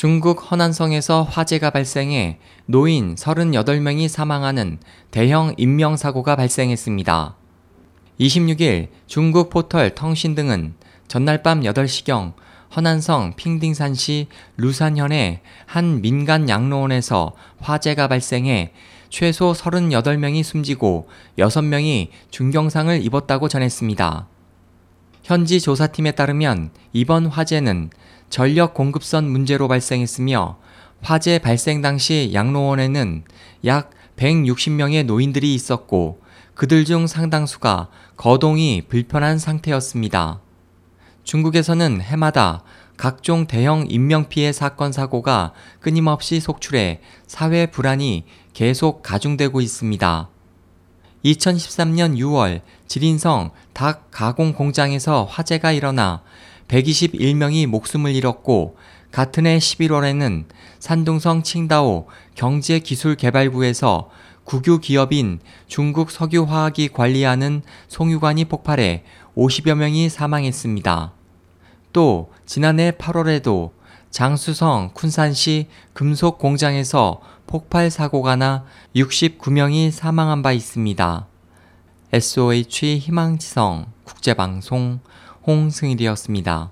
중국 허난성에서 화재가 발생해 노인 38명이 사망하는 대형 인명사고가 발생했습니다. 26일 중국 포털 텅신 등은 전날 밤 8시경 허난성 핑딩산시 루산현의 한 민간 양로원에서 화재가 발생해 최소 38명이 숨지고 6명이 중경상을 입었다고 전했습니다. 현지 조사팀에 따르면 이번 화재는 전력 공급선 문제로 발생했으며 화재 발생 당시 양로원에는 약 160명의 노인들이 있었고 그들 중 상당수가 거동이 불편한 상태였습니다. 중국에서는 해마다 각종 대형 인명피해 사건 사고가 끊임없이 속출해 사회 불안이 계속 가중되고 있습니다. 2013년 6월 지린성 닭 가공 공장에서 화재가 일어나 121명이 목숨을 잃었고 같은 해 11월에는 산둥성 칭다오 경제기술개발부에서 국유 기업인 중국 석유화학이 관리하는 송유관이 폭발해 50여 명이 사망했습니다. 또 지난해 8월에도 장수성 쿤산시 금속 공장에서 폭발 사고가 나 69명이 사망한 바 있습니다. SOH 희망지성 국제방송 홍승일이었습니다.